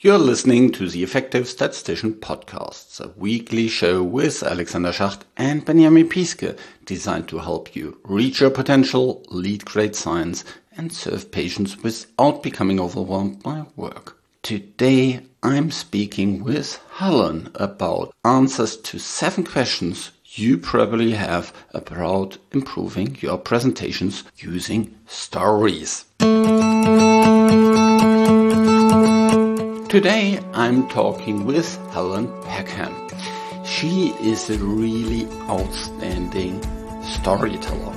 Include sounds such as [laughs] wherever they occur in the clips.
You're listening to the Effective Statistician Podcast, a weekly show with Alexander Schacht and Benjamin Piske, designed to help you reach your potential, lead great science, and serve patients without becoming overwhelmed by work. Today, I'm speaking with Helen about answers to seven questions you probably have about improving your presentations using stories. Today I'm talking with Helen Packham. She is a really outstanding storyteller.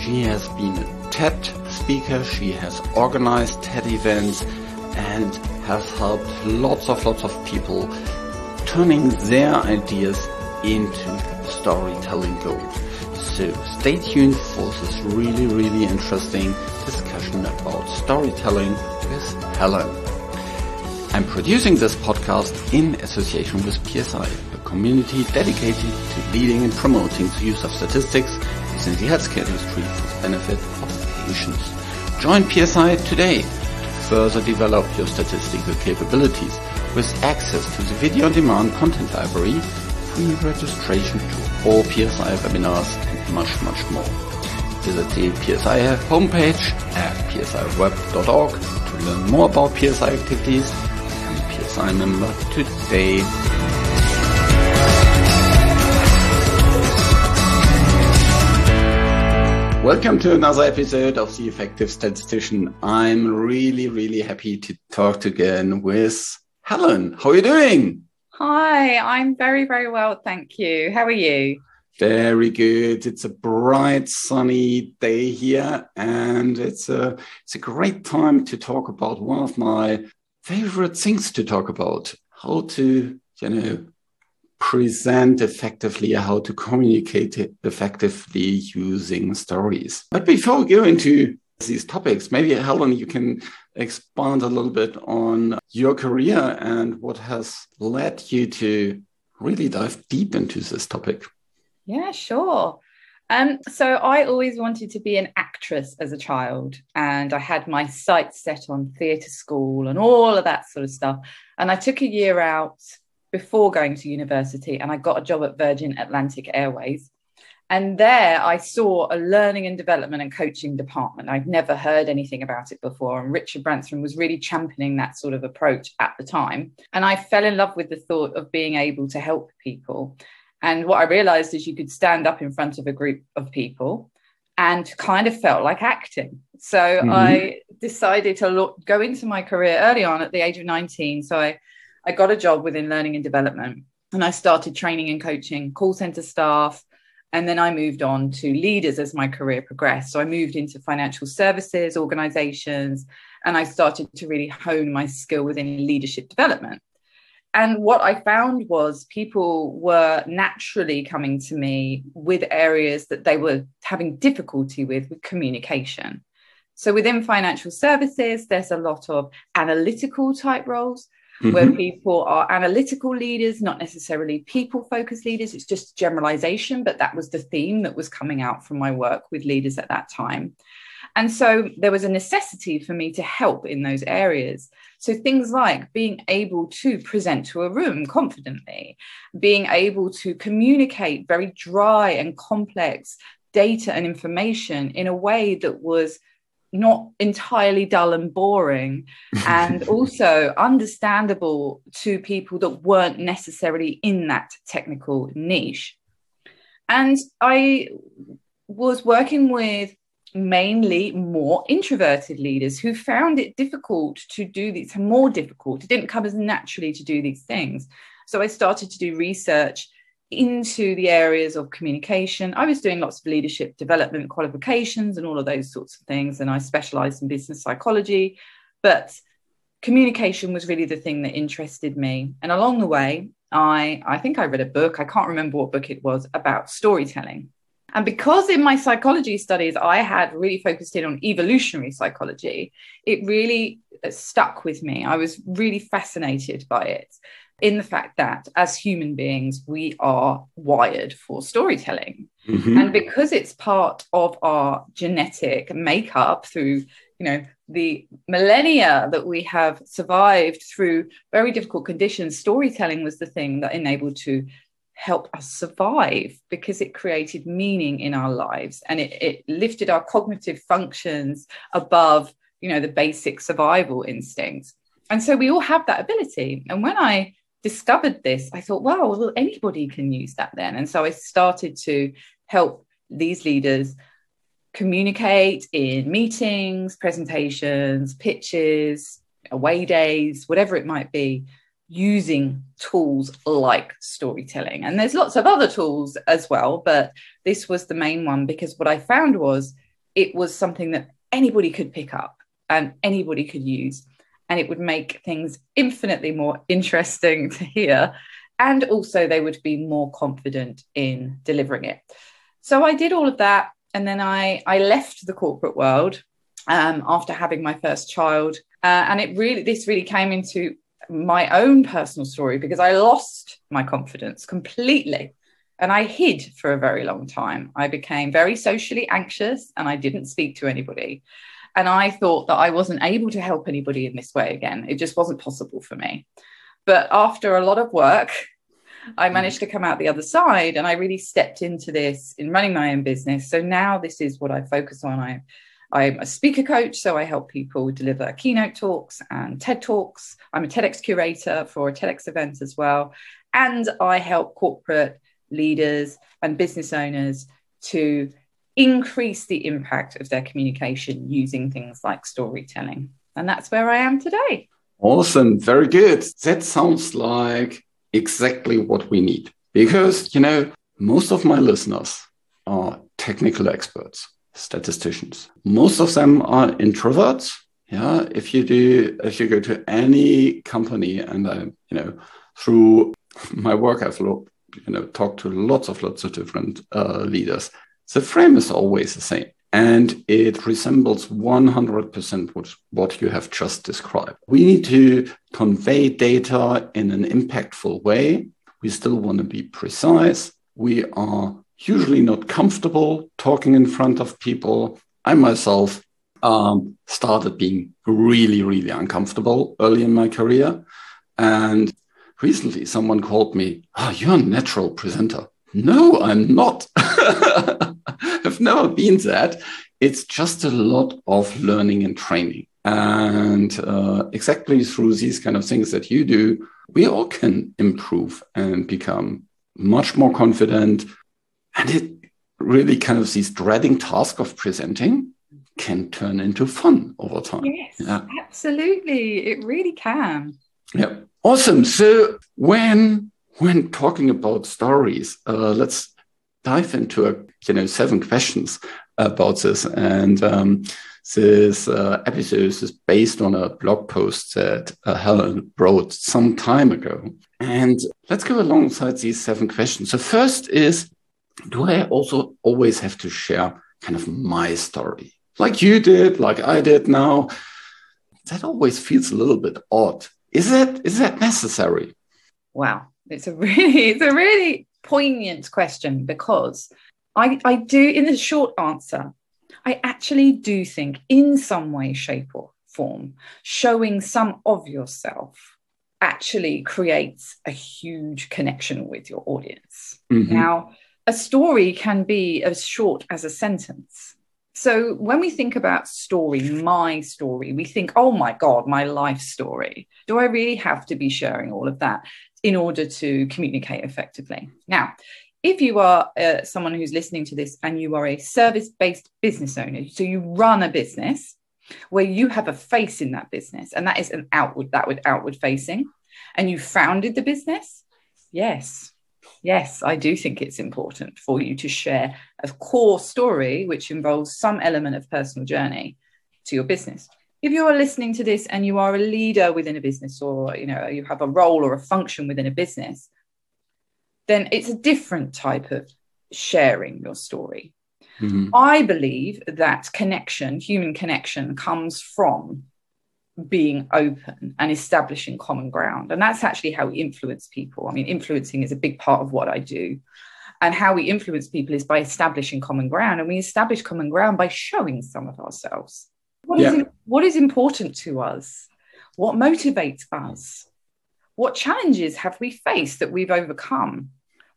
She has been a TED speaker, she has organized TED events and has helped lots of lots of people turning their ideas into storytelling gold. So stay tuned for this really, really interesting discussion about storytelling with Helen. I'm producing this podcast in association with PSI, a community dedicated to leading and promoting the use of statistics within the healthcare industry for the benefit of patients. Join PSI today to further develop your statistical capabilities with access to the video on demand content library, free registration to all PSI webinars and much, much more. Visit the PSI homepage at psiweb.org to learn more about PSI activities PSI member today. Welcome to another episode of The Effective Statistician. I'm really, really happy to talk again with Helen. How are you doing? Hi, I'm very, very well. Thank you. How are you? Very good. It's a bright, sunny day here, and it's a it's a great time to talk about one of my favorite things to talk about? How to you know present effectively how to communicate effectively using stories. But before we go into these topics maybe helen you can expand a little bit on your career and what has led you to really dive deep into this topic. Yeah sure um, so I always wanted to be an actress as a child, and I had my sights set on theatre school and all of that sort of stuff. And I took a year out before going to university, and I got a job at Virgin Atlantic Airways. And there I saw a learning and development and coaching department. I'd never heard anything about it before. And Richard Branson was really championing that sort of approach at the time. And I fell in love with the thought of being able to help people. And what I realized is you could stand up in front of a group of people and kind of felt like acting. So mm-hmm. I decided to look, go into my career early on at the age of 19. So I, I got a job within learning and development and I started training and coaching call center staff. And then I moved on to leaders as my career progressed. So I moved into financial services organizations and I started to really hone my skill within leadership development and what I found was people were naturally coming to me with areas that they were having difficulty with with communication. So within financial services, there's a lot of analytical type roles mm-hmm. where people are analytical leaders, not necessarily people focused leaders. It's just generalization, but that was the theme that was coming out from my work with leaders at that time. And so there was a necessity for me to help in those areas. So things like being able to present to a room confidently, being able to communicate very dry and complex data and information in a way that was not entirely dull and boring [laughs] and also understandable to people that weren't necessarily in that technical niche. And I was working with mainly more introverted leaders who found it difficult to do these more difficult it didn't come as naturally to do these things. So i started to do research into the areas of communication. I was doing lots of leadership development qualifications and all of those sorts of things and i specialized in business psychology but communication was really the thing that interested me. And along the way i i think i read a book i can't remember what book it was about storytelling and because in my psychology studies, I had really focused in on evolutionary psychology, it really stuck with me. I was really fascinated by it in the fact that as human beings, we are wired for storytelling. Mm-hmm. And because it's part of our genetic makeup through you know the millennia that we have survived through very difficult conditions storytelling was the thing that enabled to help us survive because it created meaning in our lives and it, it lifted our cognitive functions above you know the basic survival instincts. And so we all have that ability. And when i discovered this i thought wow well anybody can use that then. And so i started to help these leaders communicate in meetings, presentations, pitches, away days, whatever it might be, using tools like storytelling. And there's lots of other tools as well, but this was the main one because what I found was it was something that anybody could pick up and anybody could use. And it would make things infinitely more interesting [laughs] to hear. And also, they would be more confident in delivering it. So I did all of that and then I I left the corporate world um, after having my first child, uh, and it really this really came into my own personal story because I lost my confidence completely. And I hid for a very long time. I became very socially anxious and I didn't speak to anybody. And I thought that I wasn't able to help anybody in this way again. It just wasn't possible for me. But after a lot of work I mm. managed to come out the other side and I really stepped into this in running my own business. So now this is what I focus on. I I'm a speaker coach, so I help people deliver keynote talks and TED Talks. I'm a TEDx curator for a TEDx event as well. And I help corporate leaders and business owners to increase the impact of their communication using things like storytelling. And that's where I am today. Awesome. Very good. That sounds like exactly what we need. Because, you know, most of my listeners are technical experts, statisticians. Most of them are introverts. Yeah. If you do, if you go to any company and I, you know, through my work, I've looked, you know, talked to lots of lots of different uh, leaders. The frame is always the same and it resembles 100% what, what you have just described. We need to convey data in an impactful way. We still want to be precise. We are usually not comfortable talking in front of people. I myself um, started being really, really uncomfortable early in my career. And recently someone called me, Oh, you're a natural presenter. No, I'm not. [laughs] I've never been that. It's just a lot of learning and training. And uh, exactly through these kind of things that you do, we all can improve and become much more confident. And it really kind of this dreading task of presenting can turn into fun over time. Yes, yeah. absolutely. It really can. Yeah. Awesome. So when when talking about stories, uh, let's dive into a you know seven questions about this and um, this uh, episode is based on a blog post that uh, helen wrote some time ago and let's go alongside these seven questions so first is do i also always have to share kind of my story? Like you did like i did now. That always feels a little bit odd. Is that is that necessary? Wow. It's a [laughs] really it's a really poignant question because I, I do, in the short answer, I actually do think, in some way, shape, or form, showing some of yourself actually creates a huge connection with your audience. Mm-hmm. Now, a story can be as short as a sentence. So when we think about story, my story, we think, oh my God, my life story. Do I really have to be sharing all of that in order to communicate effectively? Now, if you are uh, someone who's listening to this and you are a service based business owner, so you run a business where you have a face in that business, and that is an outward, that would outward facing, and you founded the business, yes, yes, I do think it's important for you to share a core story which involves some element of personal journey to your business. If you are listening to this and you are a leader within a business or you know you have a role or a function within a business, then it's a different type of sharing your story. Mm-hmm. I believe that connection, human connection, comes from being open and establishing common ground. And that's actually how we influence people. I mean, influencing is a big part of what I do. And how we influence people is by establishing common ground. And we establish common ground by showing some of ourselves. What, yeah. is, what is important to us? What motivates us? What challenges have we faced that we've overcome?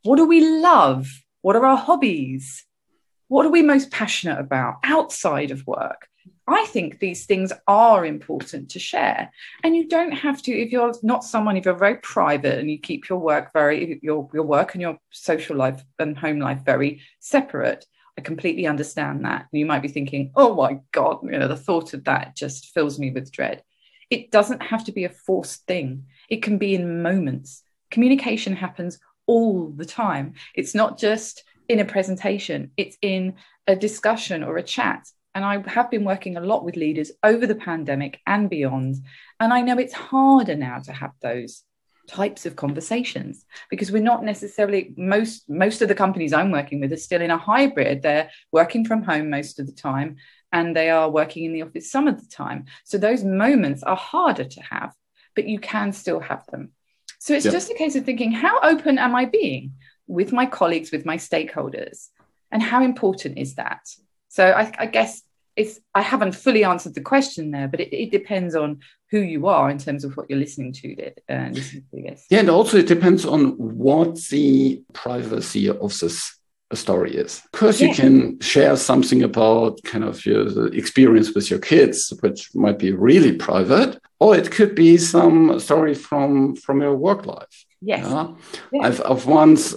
What do we love? What are our hobbies? What are we most passionate about outside of work? I think these things are important to share. And you don't have to, if you're not someone, if you're very private and you keep your work very, your, your work and your social life and home life very separate, I completely understand that. You might be thinking, oh my God, you know, the thought of that just fills me with dread. It doesn't have to be a forced thing, it can be in moments. Communication happens all the time. It's not just in a presentation, it's in a discussion or a chat. And I have been working a lot with leaders over the pandemic and beyond. And I know it's harder now to have those types of conversations because we're not necessarily most most of the companies i'm working with are still in a hybrid. They're working from home most of the time and they are working in the office some of the time. So those moments are harder to have but you can still have them. So it's yep. just a case of thinking how open am i being with my colleagues with my stakeholders? And how important is that so I, I guess it's I haven't fully answered the question there, but it, it, depends on who you are in terms of what you're listening to. Uh, listening to yes. Yeah, and also it depends on what the privacy of this story is. Of course, yeah. you can share something about kind of your experience with your kids, which might be really private, or it could be some story from from your work life. Yes. Yeah? Yeah. I've, I've once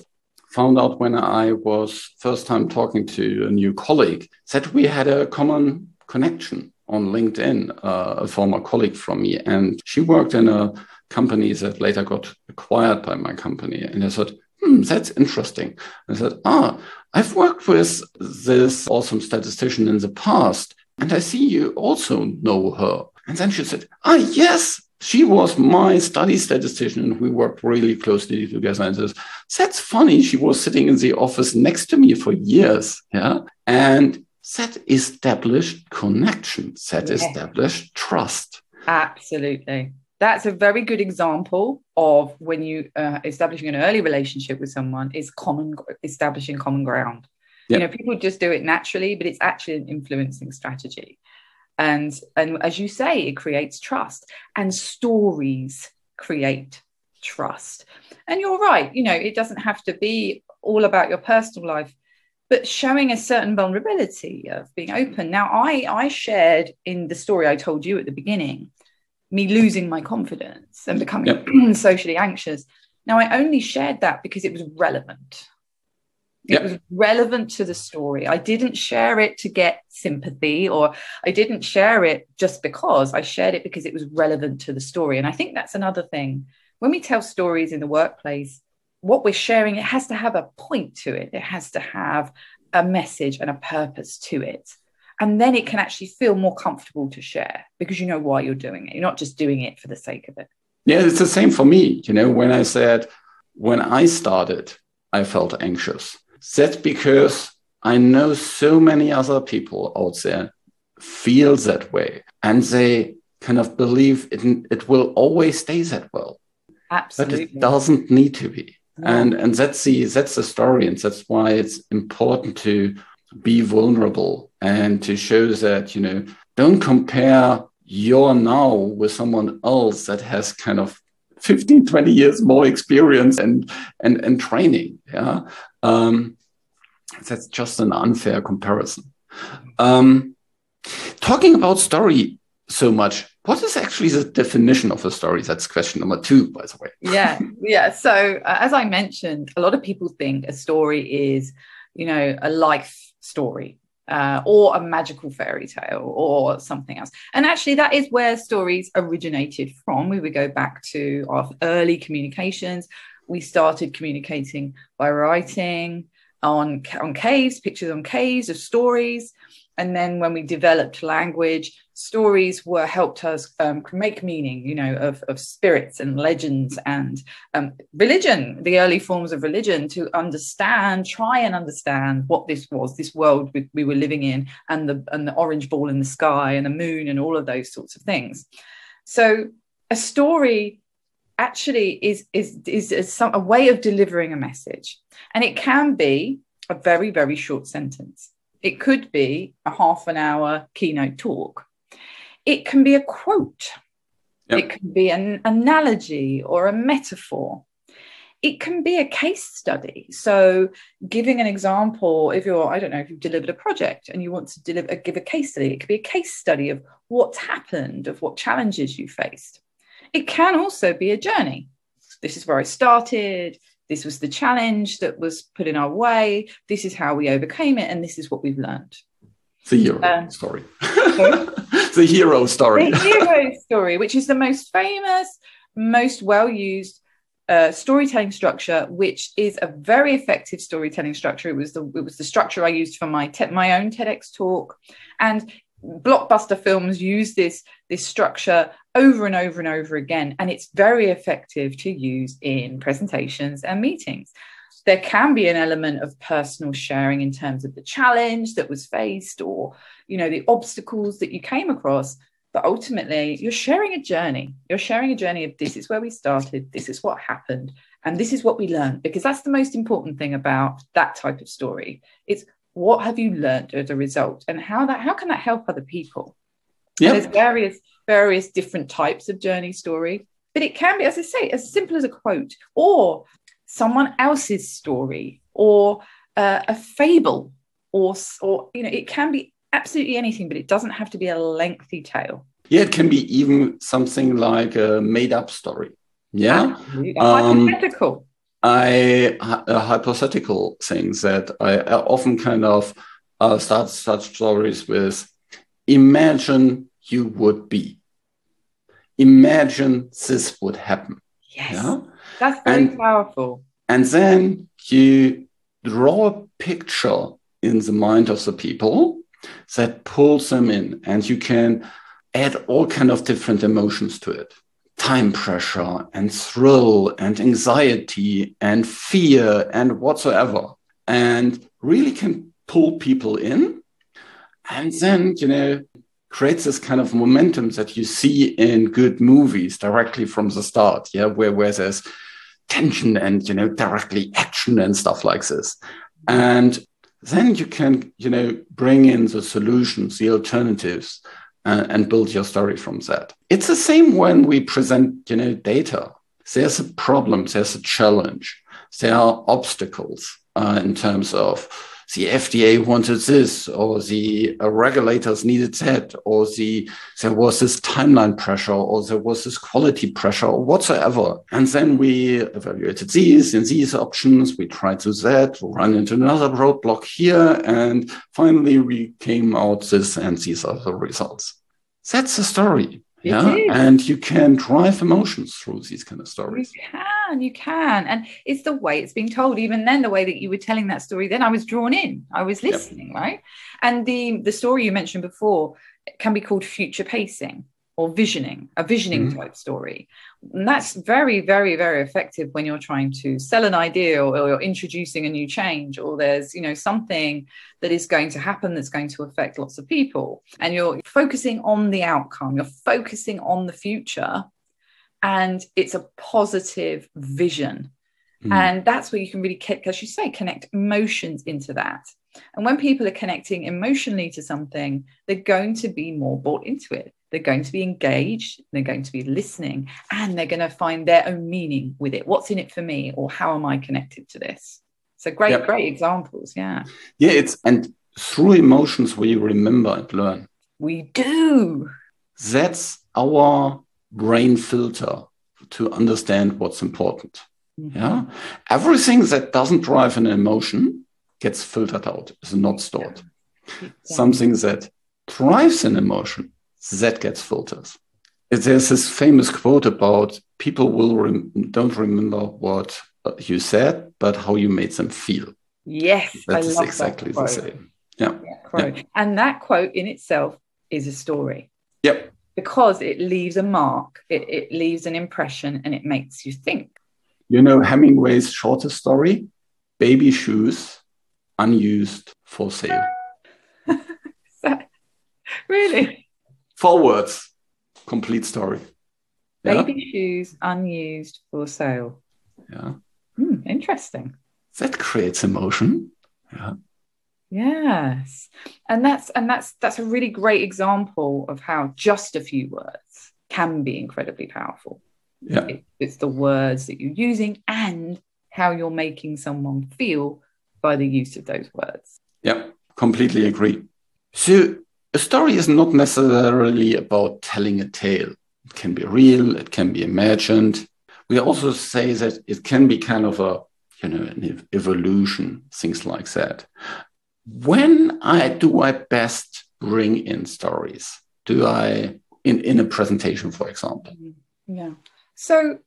found out when I was first time talking to a new colleague that we had a common connection on LinkedIn, uh, a former colleague from me, and she worked in a company that later got acquired by my company. And I said, hmm, that's interesting. I said, ah, I've worked with this awesome statistician in the past, and I see you also know her. And then she said, ah, yes, she was my study statistician. And we worked really closely together. And says that's funny. She was sitting in the office next to me for years yeah? And that established connection that yeah. established trust. Absolutely. That's a very good example of when you uh, establishing an early relationship with someone is common establishing common ground. Yeah. you know people just do it naturally but it's actually an influencing strategy and and as you say it creates trust. And stories create trust. And you're right you know it doesn't have to be all about your personal life but showing a certain vulnerability of being open. Now i i shared in the story i told you at the beginning me losing my confidence and becoming yep. [clears throat] socially anxious. Now i only shared that because it was relevant it yep. was relevant to the story. I didn't share it to get sympathy or I didn't share it just because. I shared it because it was relevant to the story. And I think that's another thing. When we tell stories in the workplace, what we're sharing, it has to have a point to it, it has to have a message and a purpose to it. And then it can actually feel more comfortable to share because you know why you're doing it. You're not just doing it for the sake of it. Yeah, it's the same for me. You know, when I said, when I started, I felt anxious that's because I know so many other people out there feel that way and they kind of believe it, it will always stay that well. Absolutely. But it doesn't need to be. And and that's the that's the story. And that's why it's important to be vulnerable and to show that, you know, don't compare your now with someone else that has kind of 15, 20 years more experience and and and training. Yeah. Um, that's just an unfair comparison. Um, talking about story so much, what is actually the definition of a story? That's question number two, by the way. yeah, yeah. So uh, as I mentioned, a lot of people think a story is, you know, a life story. Uh, or a magical fairy tale or something else. And actually, that is where stories originated from. We would go back to our early communications. We started communicating by writing, on, on caves, pictures on caves of stories. And then when we developed language, stories were helped us um, make meaning, you know, of, of spirits and legends and um, religion, the early forms of religion, to understand, try and understand what this was, this world we, we were living in, and the and the orange ball in the sky and the moon and all of those sorts of things. So a story actually is is is, some, a way of delivering a message. And it can be a very very short sentence. It could be a half an hour keynote talk it can be a quote, Yep. it can be an analogy or a metaphor. It can be a case study. So, giving an example, if you're, I don't know, if you've delivered a project and you want to deliver, give a case study, it could be a case study of what's happened, of what challenges you faced. It can also be a journey. This is where I started. This was the challenge that was put in our way. This is how we overcame it. And this is what we've learned. The hero Um, story. [laughs] the hero story. the hero story, which is the most famous, most well used uh, storytelling structure, which is a very effective storytelling structure. It was the it was the structure I used for my te- my own TEDx talk, and blockbuster films use this this structure over and over and over again, and it's very effective to use in presentations and meetings. There can be an element of personal sharing in terms of the challenge that was faced, or you know the obstacles that you came across but ultimately you're sharing a journey. You're sharing a journey of this is where we started. This is what happened. And this is what we learned. Because that's the most important thing about that type of story. It's what have you learned as a result? And how that how can that help other people? Yeah. there's various various different types of journey story but it can be as i say as simple as a quote or someone else's story or uh, a fable or or you know it can be absolutely anything but it doesn't have to be a lengthy tale Yeah, it can be even something like a made up story. Yeah. Um, hypothetical I a hypothetical things that I I often kind of uh, start such stories with imagine you would be. Imagine this would happen. yes Yeah. That's very And- powerful And then you draw a picture in the mind of the people that pulls them in, and you can add all kind of different emotions to it. Time pressure and thrill and anxiety and fear and whatsoever. And really can pull people in. And then, you know, creates this kind of momentum that you see in good movies directly from the start. Yeah, where, where there's tension and you know directly action and stuff like this. And then you can you know bring in the solutions the alternatives uh, and build your story from that. It's the same when we present you know data. There's a problem there's a challenge. There are obstacles uh, in terms of the FDA wanted this, or the uh, regulators needed that, or the there was this timeline pressure, or there was this quality pressure, or whatsoever. And then we evaluated these and these options. We tried to that, run into another roadblock here, and finally we came out this, and these are the results. That's the story. Yeah, and you can drive emotions through these kind of stories. You can, you can. And it's the way it's being told. Even then, the way that you were telling that story, then I was drawn in. I was Yep. listening, right? And the the story you mentioned before can be called future pacing or visioning, a visioning Mhm. type story. And that's very, very, very effective when you're trying to sell an idea or, or you're introducing a new change or there's, you know, something that is going to happen that's going to affect lots of people. And you're focusing on the outcome, you're focusing on the future and it's a positive vision Mm. and that's where you can really kick, as you say connect emotions into that and when people are connecting emotionally to something they're going to be more bought into it they're going to be engaged they're going to be listening and they're going to find their own meaning with it what's in it for me or how am i connected to this so great Yep. great examples yeah Yeah, it's and through emotions we remember and learn. we do That's our brain filter to understand what's important. Mm-hmm. Yeah. Everything that doesn't drive an emotion gets filtered out, is not stored. Yeah. Something that drives an emotion, that gets filters. There's this famous quote about people will rem- don't remember what uh, you said, but how you made them feel. yes I That is love that exactly the same. Yeah. Yeah, quote. And that quote in itself is a story Yep. because it leaves a mark, it, it leaves an impression, and it makes you think. You know Hemingway's shortest story? Baby shoes unused for sale. [laughs] Really? Four words, complete story. Yeah. Baby shoes unused for sale. yeah. Hmm, interesting. That creates emotion. Yeah. Yes. And that's and that's that's a really great example of how just a few words can be incredibly powerful. Yeah. It, it's the words that you're using and how you're making someone feel by the use of those words. Yeah, completely agree. So a story is not necessarily about telling a tale. It can be real, it can be imagined. We also say that it can be kind of a you know an evolution, things like that. When I do I best bring in stories? Do I in, in a presentation, for example? Mm-hmm. Yeah. So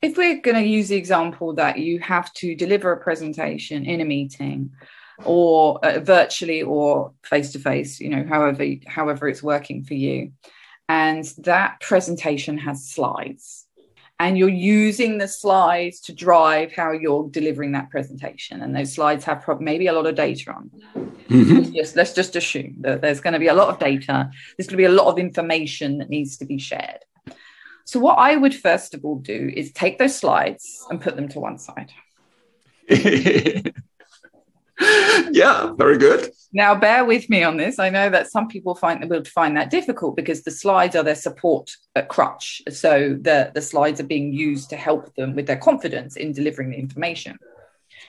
if we're going to use the example that you have to deliver a presentation in a meeting or uh, virtually or face to face you know however however it's working for you. And that presentation has slides. And you're using the slides to drive how you're delivering that presentation. And those slides have maybe a lot of data on mm-hmm. yes let's just assume that there's going to be a lot of data. There's going to be a lot of information that needs to be shared. So what i would first of all do is take those slides and put them to one side [laughs] [laughs] yeah, very good. Now, bear with me on this. I know that some people find will find that difficult because the slides are their support uh, crutch. So the, the slides are being used to help them with their confidence in delivering the information.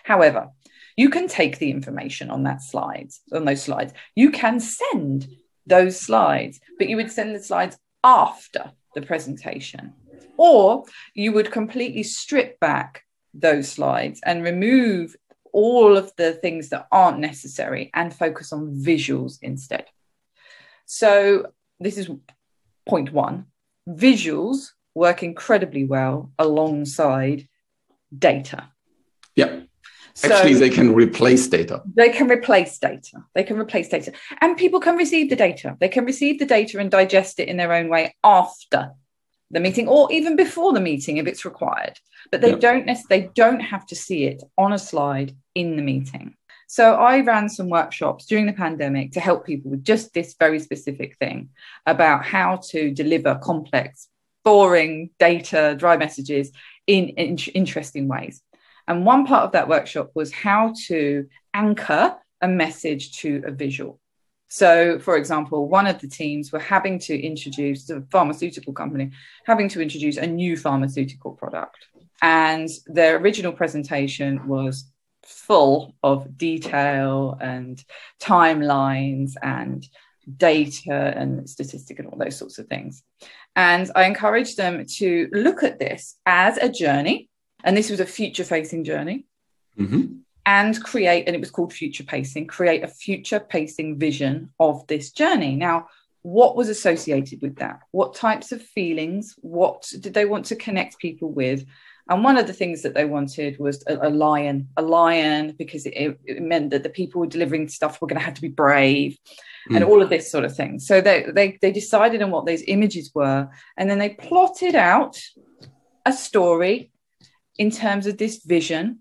However, you can take the information on that slide, on those slides. You can send those slides, but you would send the slides after the presentation. Or you would completely strip back those slides and remove all of the things that aren't necessary and focus on visuals instead. So, this is point one visuals work incredibly well alongside data. Yeah. So Actually, they can replace data. They can replace data. They can replace data. And people can receive the data. They can receive the data and digest it in their own way after the meeting or even before the meeting if it's required. But they don't they don't have to see it on a slide in the meeting. So i ran some workshops during the pandemic to help people with just this very specific thing about how to deliver complex boring data dry messages in, in interesting ways. And one part of that workshop was how to anchor a message to a visual so, for example, one of the teams were having to introduce the pharmaceutical company having to introduce a new pharmaceutical product. And their original presentation was full of detail and timelines and data and statistic and all those sorts of things. And I encouraged them to look at this as a journey. And this was a future facing journey. Mm-hmm and create, and it was called future pacing, create a future pacing vision of this journey. Now, what was associated with that? What types of feelings? What did they want to connect people with? And one of the things that they wanted was a, a lion, a lion, because it, it, meant that the people who were delivering stuff were going to have to be brave mm. and all of this sort of thing. So they, they, they decided on what those images were. And then they plotted out a story in terms of this vision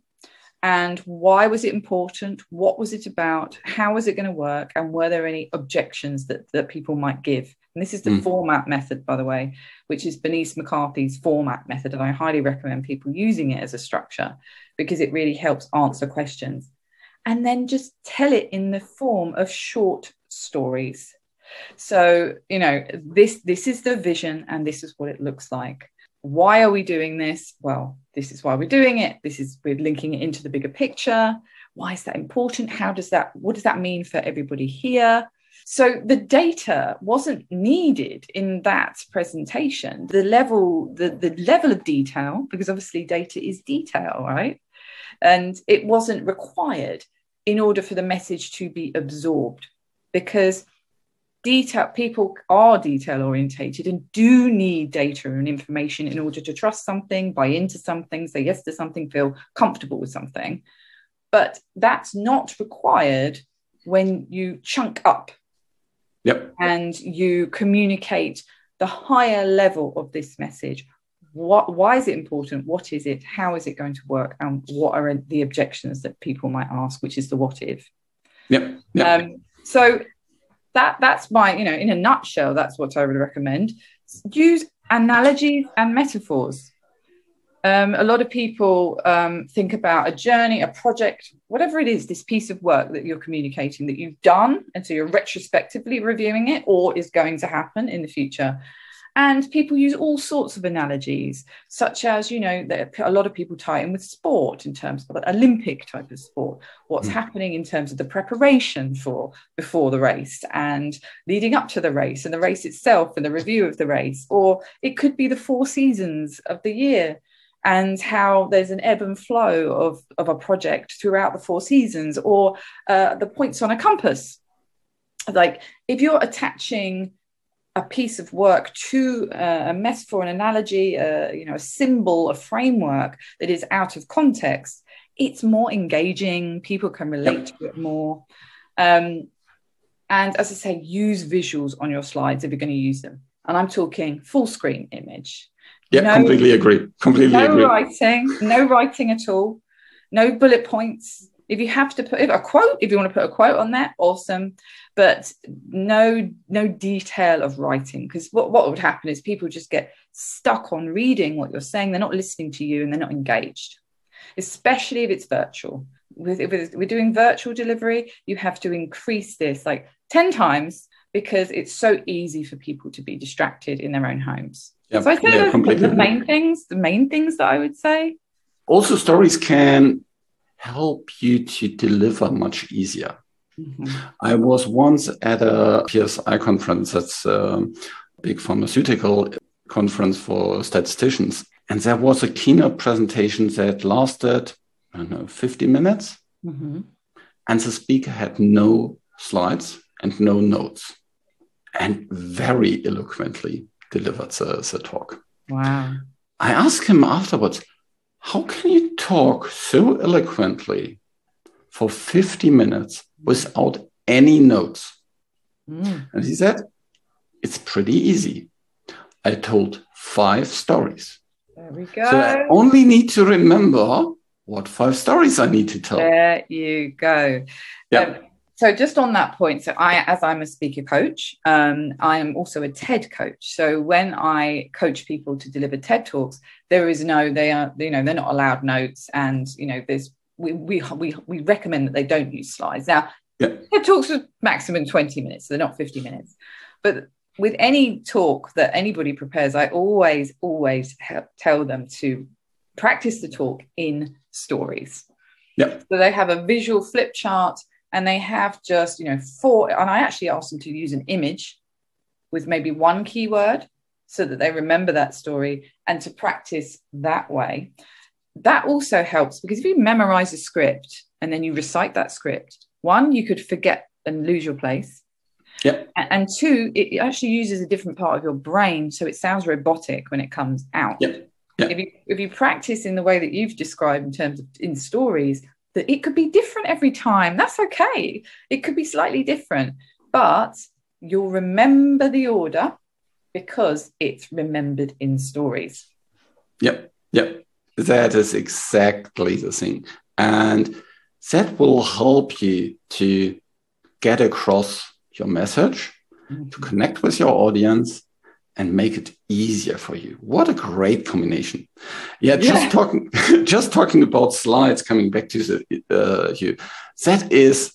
and why was it important? What was it about? How was it going to work? And were there any objections that, that people might give? And this is the mm. 4MAT method by the way which is bernice mccarthy's 4MAT method and i highly recommend people using it as a structure because it really helps answer questions. And then just tell it in the form of short stories. So you know this this is the vision and this is what it looks like why are we doing this? Well, this is why we're doing it. This is we're linking it into the bigger picture. Why is that important? How does that what does that mean for everybody here? So the data wasn't needed in that presentation. The level, the, the level of detail, because obviously data is detail, right? And it wasn't required in order for the message to be absorbed because detail people are detail orientated and do need data and information in order to trust something buy into something say yes to something feel comfortable with something. But that's not required when you chunk up. Yep. and you communicate the higher level of this message. What why is it important? What is it? How is it going to work? And what are the objections that people might ask which is the what if? Yep, yep. Um, so that that's my you know in a nutshell that's what i would recommend use analogies and metaphors Um, a lot of people um, think about a journey, a project, whatever it is, this piece of work that you're communicating that you've done. And so you're retrospectively reviewing it or is going to happen in the future. And people use all sorts of analogies, such as, you know, that a lot of people tie in with sport in terms of Olympic type of sport, what's mm. happening in terms of the preparation for before the race and leading up to the race and the race itself and the review of the race. Or it could be the four seasons of the year and how there's an ebb and flow of, of a project throughout the four seasons or uh, the points on a compass. Like if you're attaching a piece of work to uh, a metaphor, an analogy, uh, you know, a symbol, a framework that is out of context, it's more engaging. People can relate to it more. Um, and as I say, use visuals on your slides if you're going to use them. And I'm talking full screen image. Yeah, no, completely agree. Completely no agree. writing, no writing at all, no bullet points. If you have to put a quote, if you want to put a quote on there, awesome. But no, no detail of writing because what, what would happen is people just get stuck on reading what you're saying. They're not listening to you and they're not engaged, especially if it's virtual. With, if we're doing virtual delivery, you have to increase this like 10 times because it's so easy for people to be distracted in their own homes. Yep. So I think yeah, the main things, the main things that I would say. Also, stories can help you to deliver much easier. Mm-hmm. I was once at a PSI conference, that's a big pharmaceutical conference for statisticians. And there was a keynote presentation that lasted, I don't know, 50 minutes. Mm-hmm. And the speaker had no slides and no notes and very eloquently delivered the, the talk. Wow. I asked him afterwards, how can you talk so eloquently for 50 minutes without any notes? Mm. And he said, it's pretty easy. I told five stories. There we go. So I only need to remember what five stories I need to tell. There you go. Yeah. Um, so just on that point so i as i'm a speaker coach um, i am also a ted coach so when i coach people to deliver ted talks there is no they are you know they're not allowed notes and you know there's we we we, we recommend that they don't use slides now yeah. ted talks are maximum 20 minutes so they're not 50 minutes but with any talk that anybody prepares i always always tell them to practice the talk in stories yeah. so they have a visual flip chart and they have just you know four and i actually asked them to use an image with maybe one keyword so that they remember that story and to practice that way that also helps because if you memorize a script and then you recite that script one you could forget and lose your place Yep. And two, it actually uses a different part of your brain, so it sounds robotic when it comes out. Yep. Yep. If you if you practice in the way that you've described in terms of in stories, that it could be different every time. That's okay. It could be slightly different, but you'll remember the order because it's remembered in stories. Yep. Yep. That is exactly the thing. And that will help you to get across your message, mm-hmm. to connect with your audience, and make it easier for you. What a great combination. Yeah, just yeah. talking [laughs] just talking about slides coming back to the, uh, you. That is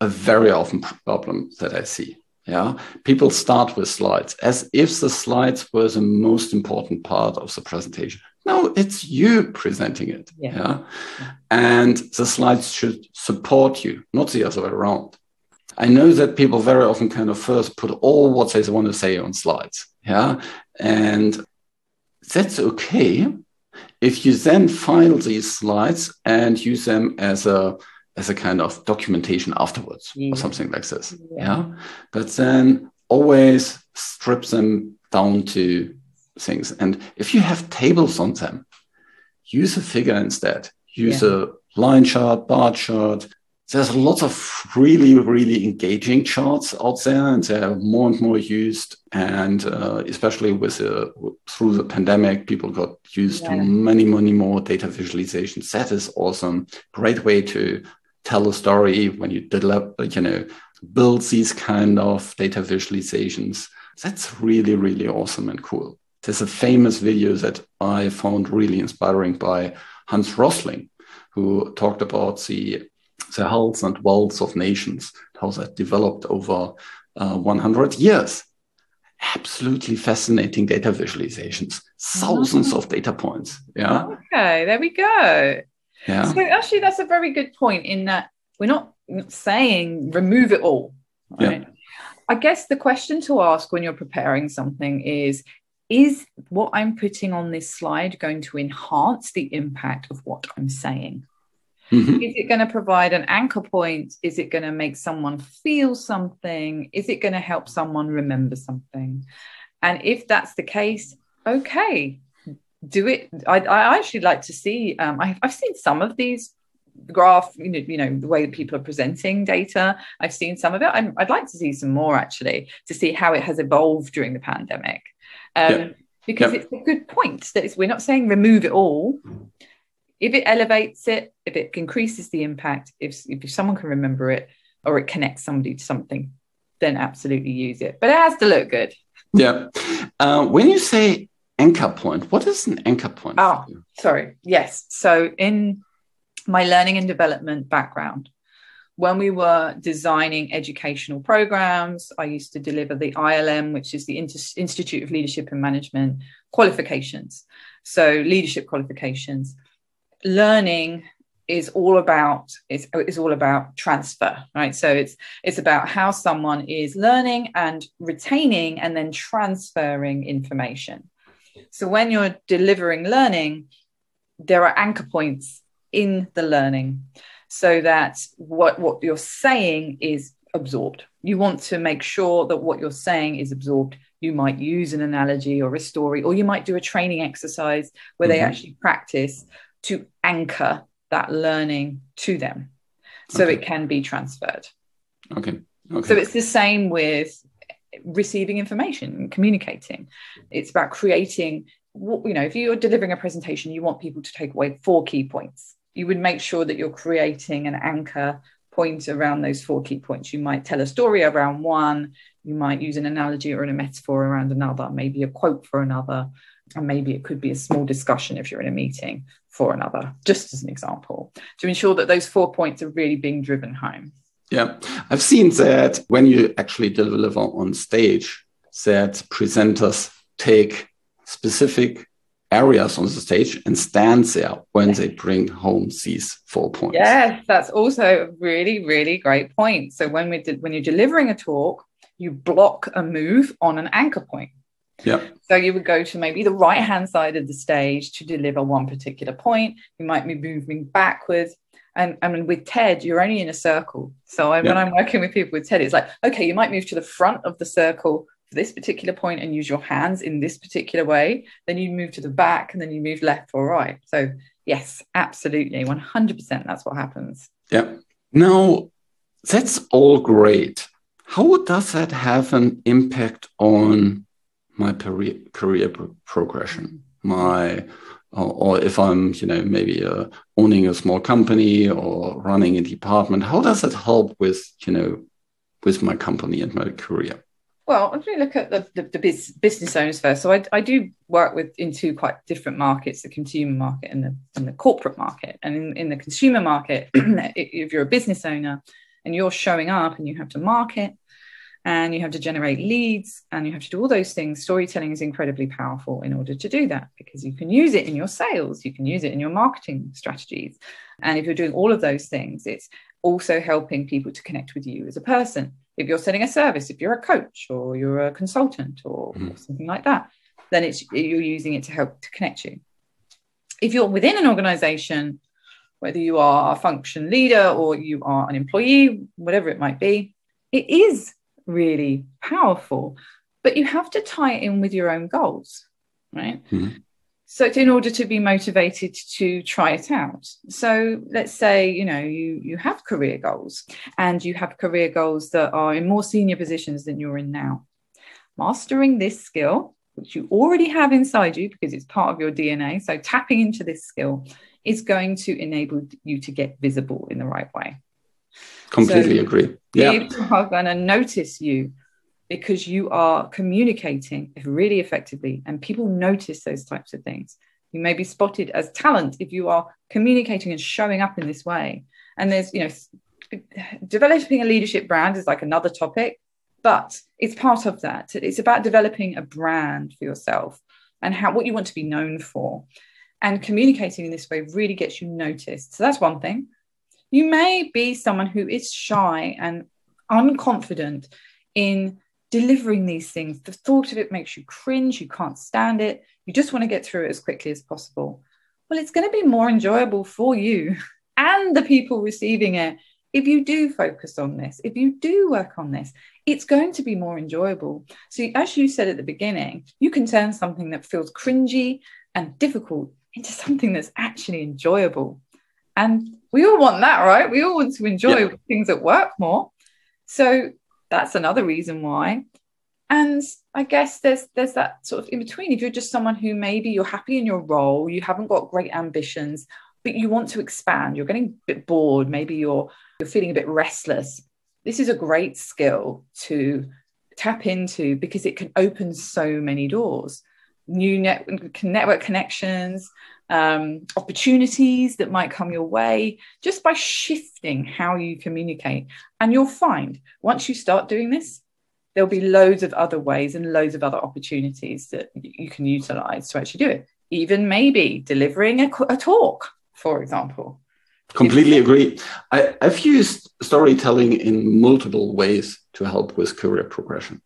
a very often problem that I see. Yeah, people start with slides as if the slides were the most important part of the presentation. No, it's you presenting it. Yeah. yeah? And the slides should support you, not the other way around. I know that people very often kind of first put all what they want to say on slides. Yeah. And that's okay if you then file these slides and use them as a as a kind of documentation afterwards yeah. or mm. something like this. Yeah. yeah. But then always strip them down to things. And if you have tables on them, use a figure instead. Use yeah. a line chart, bar chart, there's lots of really, really engaging charts out there, and they're more and more used. And uh, especially with uh, through the pandemic, people got used yeah. to many, many more data visualizations. That is awesome. Great way to tell a story when you develop, you know, build these kind of data visualizations. That's really, really awesome and cool. there's a famous video that I found really inspiring by Hans Rosling, who talked about the, the health and wealth of nations, how that developed over uh, 100 years. Absolutely fascinating data visualizations, thousands oh. of data points. Yeah. Okay, there we go. Yeah. So actually, that's a very good point in that we're not saying remove it all. Right? Yeah. I guess the question to ask when you're preparing something is is what I'm putting on this slide going to enhance the impact of what I'm saying? Mm-hmm. Is it going to provide an anchor point? Is it going to make someone feel something? Is it going to help someone remember something? And if that's the case, okay, do it. I, I actually like to see, um, I, I've seen some of these graph you know, you know the way people are presenting data i've seen some of it i would like to see some more actually to see how it has evolved during the pandemic um, because it's a good point that we're not saying remove it all if it elevates it if it increases the impact if, if someone can remember it or it connects somebody to something then absolutely use it but it has to look good yeah uh, when you say anchor point what is an anchor point oh sorry yes so in my learning and development background. When we were designing educational programs, I used to deliver the ILM, which is the Inter- Institute of Leadership and Management qualifications. So, leadership qualifications. Learning is all about is, is all about transfer right so it's it's about how someone is learning and retaining and then transferring information so when you're delivering learning there are anchor points in the learning so that what, what you're saying is absorbed. You want to make sure that what you're saying is absorbed. You might use an analogy or a story, or you might do a training exercise where mm-hmm. they actually practice to anchor that learning to them so okay. it can be transferred. Okay. okay. So it's the same with receiving information and communicating. It's about creating, you know, if you're delivering a presentation, you want people to take away four key points you would make sure that you're creating an anchor point around those four key points. You might tell a story around one, you might use an analogy or a metaphor around another, maybe a quote for another, and maybe it could be a small discussion if you're in a meeting for another, just as an example, to ensure that those four points are really being driven home. Yeah, I've seen that when you actually deliver on stage, that presenters take specific areas on the stage and stand there when they bring home these four points. Yes, that's also a really, really great point. So when we did, when you're delivering a talk, you block a move on an anchor point. Yeah. So you would go to maybe the right hand side of the stage to deliver one particular point. You might be moving backwards. And I mean, with TED, you're only in a circle. So I, yeah. when I'm working with people with TED, it's like, okay, you might move to the front of the circle for this particular point and use your hands in this particular way, then you move to the back and then you move left or right. So, yes, absolutely, 100% that's what happens. Yeah. Now, that's all great. How does that have an impact on my career, career progression? My or, if I'm, you know, maybe uh, owning a small company or running a department, how does that help with, you know, with my company and my career? Well, if we look at the, the, the business owners first, so I, I, do work with in two quite different markets: the consumer market and the and the corporate market. And in, in the consumer market, [clears throat] if you're a business owner and you're showing up and you have to market and you have to generate leads and you have to do all those things, storytelling is incredibly powerful in order to do that because you can use it in your sales, you can use it in your marketing strategies, and if you're doing all of those things, it's also helping people to connect with you as a person if you're selling a service, if you're a coach or you're a consultant or, mm. or something like that, then it's you're using it to help to connect you. If you're within an organization, whether you are a function leader or you are an employee, whatever it might be, it is really powerful, but you have to tie it in with your own goals, right? Mm-hmm. So in order to be motivated to try it out. So let's say, you know, you you have career goals and you have career goals that are in more senior positions than you're in now. Mastering this skill, which you already have inside you because it's part of your DNA, so tapping into this skill is going to enable you to get visible in the right way. Completely so agree. Yeah. People are going to notice you because you are communicating really effectively and people notice those types of things. You may be spotted as talent if you are communicating and showing up in this way. And there's, you know, developing a leadership brand is like another topic, but it's part of that. It's about developing a brand for yourself and how what you want to be known for. And communicating in this way really gets you noticed. So that's one thing. You may be someone who is shy and unconfident in delivering these things. The thought of it makes you cringe, you can't stand it, you just want to get through it as quickly as possible. Well, it's going to be more enjoyable for you [laughs] and the people receiving it if you do focus on this, if you do work on this, it's going to be more enjoyable. So, as you said at the beginning, you can turn something that feels cringy and difficult into something that's actually enjoyable. And we all want that, right? We all want to enjoy yeah. things at work more. So, that's another reason why. And I guess there's there's that sort of in between. If you're just someone who maybe you're happy in your role, you haven't got great ambitions, but you want to expand, you're getting a bit bored, maybe you're you're feeling a bit restless. This is a great skill to tap into because it can open so many doors, new net, network connections, um, opportunities that might come your way just by shifting how you communicate. And you'll find once you start doing this, there'll be loads of other ways and loads of other opportunities that you can utilize to actually do it. Even maybe delivering a, a talk, for example. Completely agree. I, I've used storytelling in multiple ways to help with career progression.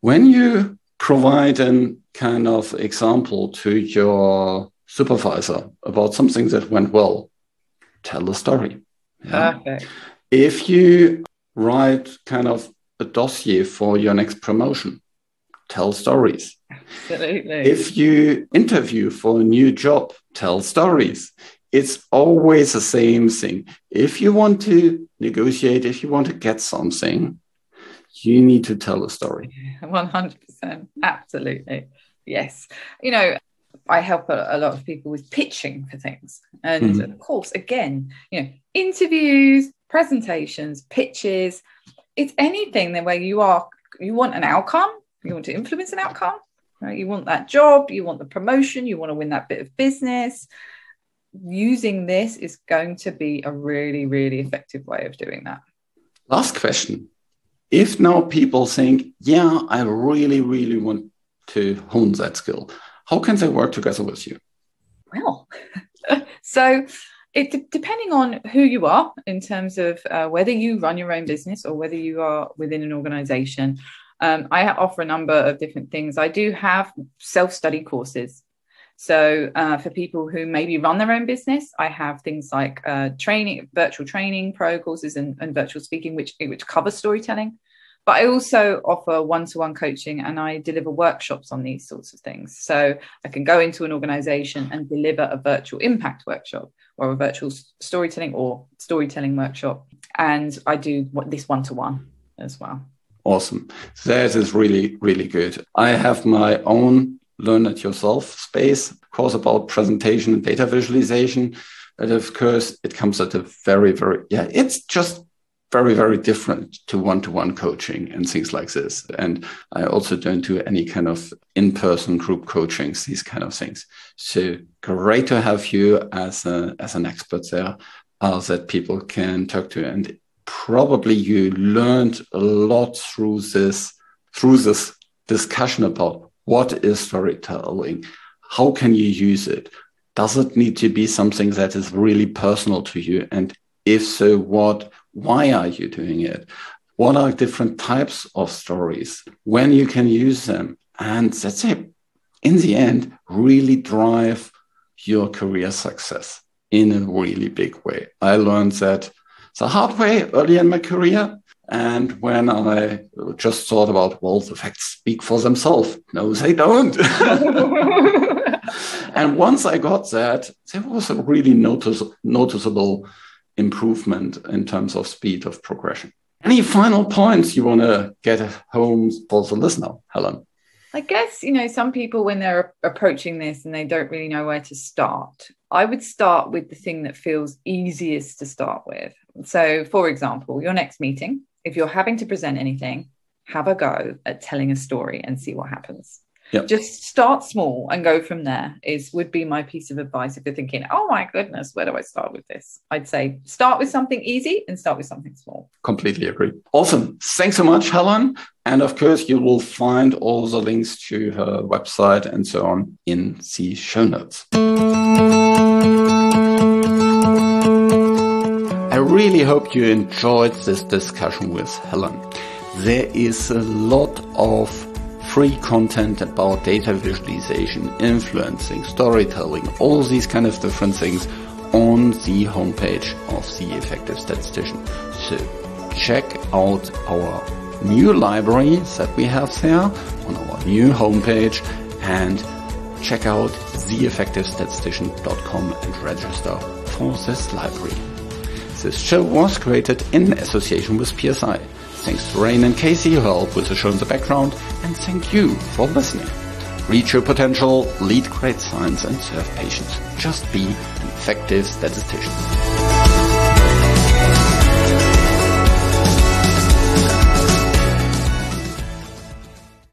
When you provide a kind of example to your supervisor about something that went well, tell the story. Yeah? Perfect. If you write kind of a dossier for your next promotion. Tell stories. Absolutely. If you interview for a new job, tell stories. It's always the same thing. If you want to negotiate, if you want to get something, you need to tell a story. [laughs] 100%. Absolutely. Yes. You know, I help a, a, lot of people with pitching for things. And mm-hmm. of course, again, you know, interviews, presentations, pitches, it's anything that where you are you want an outcome you want to influence an outcome right you want that job you want the promotion you want to win that bit of business using this is going to be a really really effective way of doing that last question if now people think yeah i really really want to hone that skill how can they work together with you? Well [laughs] so it depending on who you are in terms of uh, whether you run your own business or whether you are within an organization um, i offer a number of different things. I do have self-study courses. So uh, for people who maybe run their own business i have things like uh, training virtual training pro courses and, and virtual speaking which which cover storytelling but I also offer one to one coaching and I deliver workshops on these sorts of things. So I can go into an organization and deliver a virtual impact workshop or a virtual storytelling or storytelling workshop. And I do this one to one as well. Awesome. That is really, really good. I have my own learn it yourself space course about presentation and data visualization. But of course, it comes at a very, very, yeah, it's just very, very different to one to one coaching and things like this. And I also don't do any kind of in person group coachings, these kind of things. So great to have you as, a, as an expert there uh, that people can talk to. And probably you learned a lot through this, through this discussion about what is storytelling? How can you use it? Does it need to be something that is really personal to you? And if so, what why are you doing it? What are different types of stories? When you can use them? And that's it. In the end, really drive your career success in a really big way. I learned that the hard way early in my career. And when I just thought about, well, the facts speak for themselves. No, they don't. [laughs] and once I got that, there was a really notice- noticeable improvement in terms of speed of progression. Any final points you want to get home for the listener, Helen? I guess, you know, some people, when they're approaching this and they don't really know where to start, I would start with the thing that feels easiest to start with. So, for example, your next meeting, if you're having to present anything, have a go at telling a story and see what happens. Yep. Just start small and go from there is would be my piece of advice if you're thinking, oh my goodness, where do I start with this? I'd say start with something easy and start with something small. Completely agree. Awesome. Thanks so much, Helen. And of course, you will find all the links to her website and so on in the show notes. I really hope you enjoyed this discussion with Helen. There is a lot of free content about data visualization, influencing, storytelling, all these kind of different things on the homepage of the Effective Statistician. So check out our new library that we have there on our new homepage and check out theeffectivestatistician.com and register for this library. This show was created in association with PSI. Thanks to Reine and Casey who helped with the show in the background, and thank you for listening. Reach your potential, lead great science, and serve patients. Just be an effective statistician.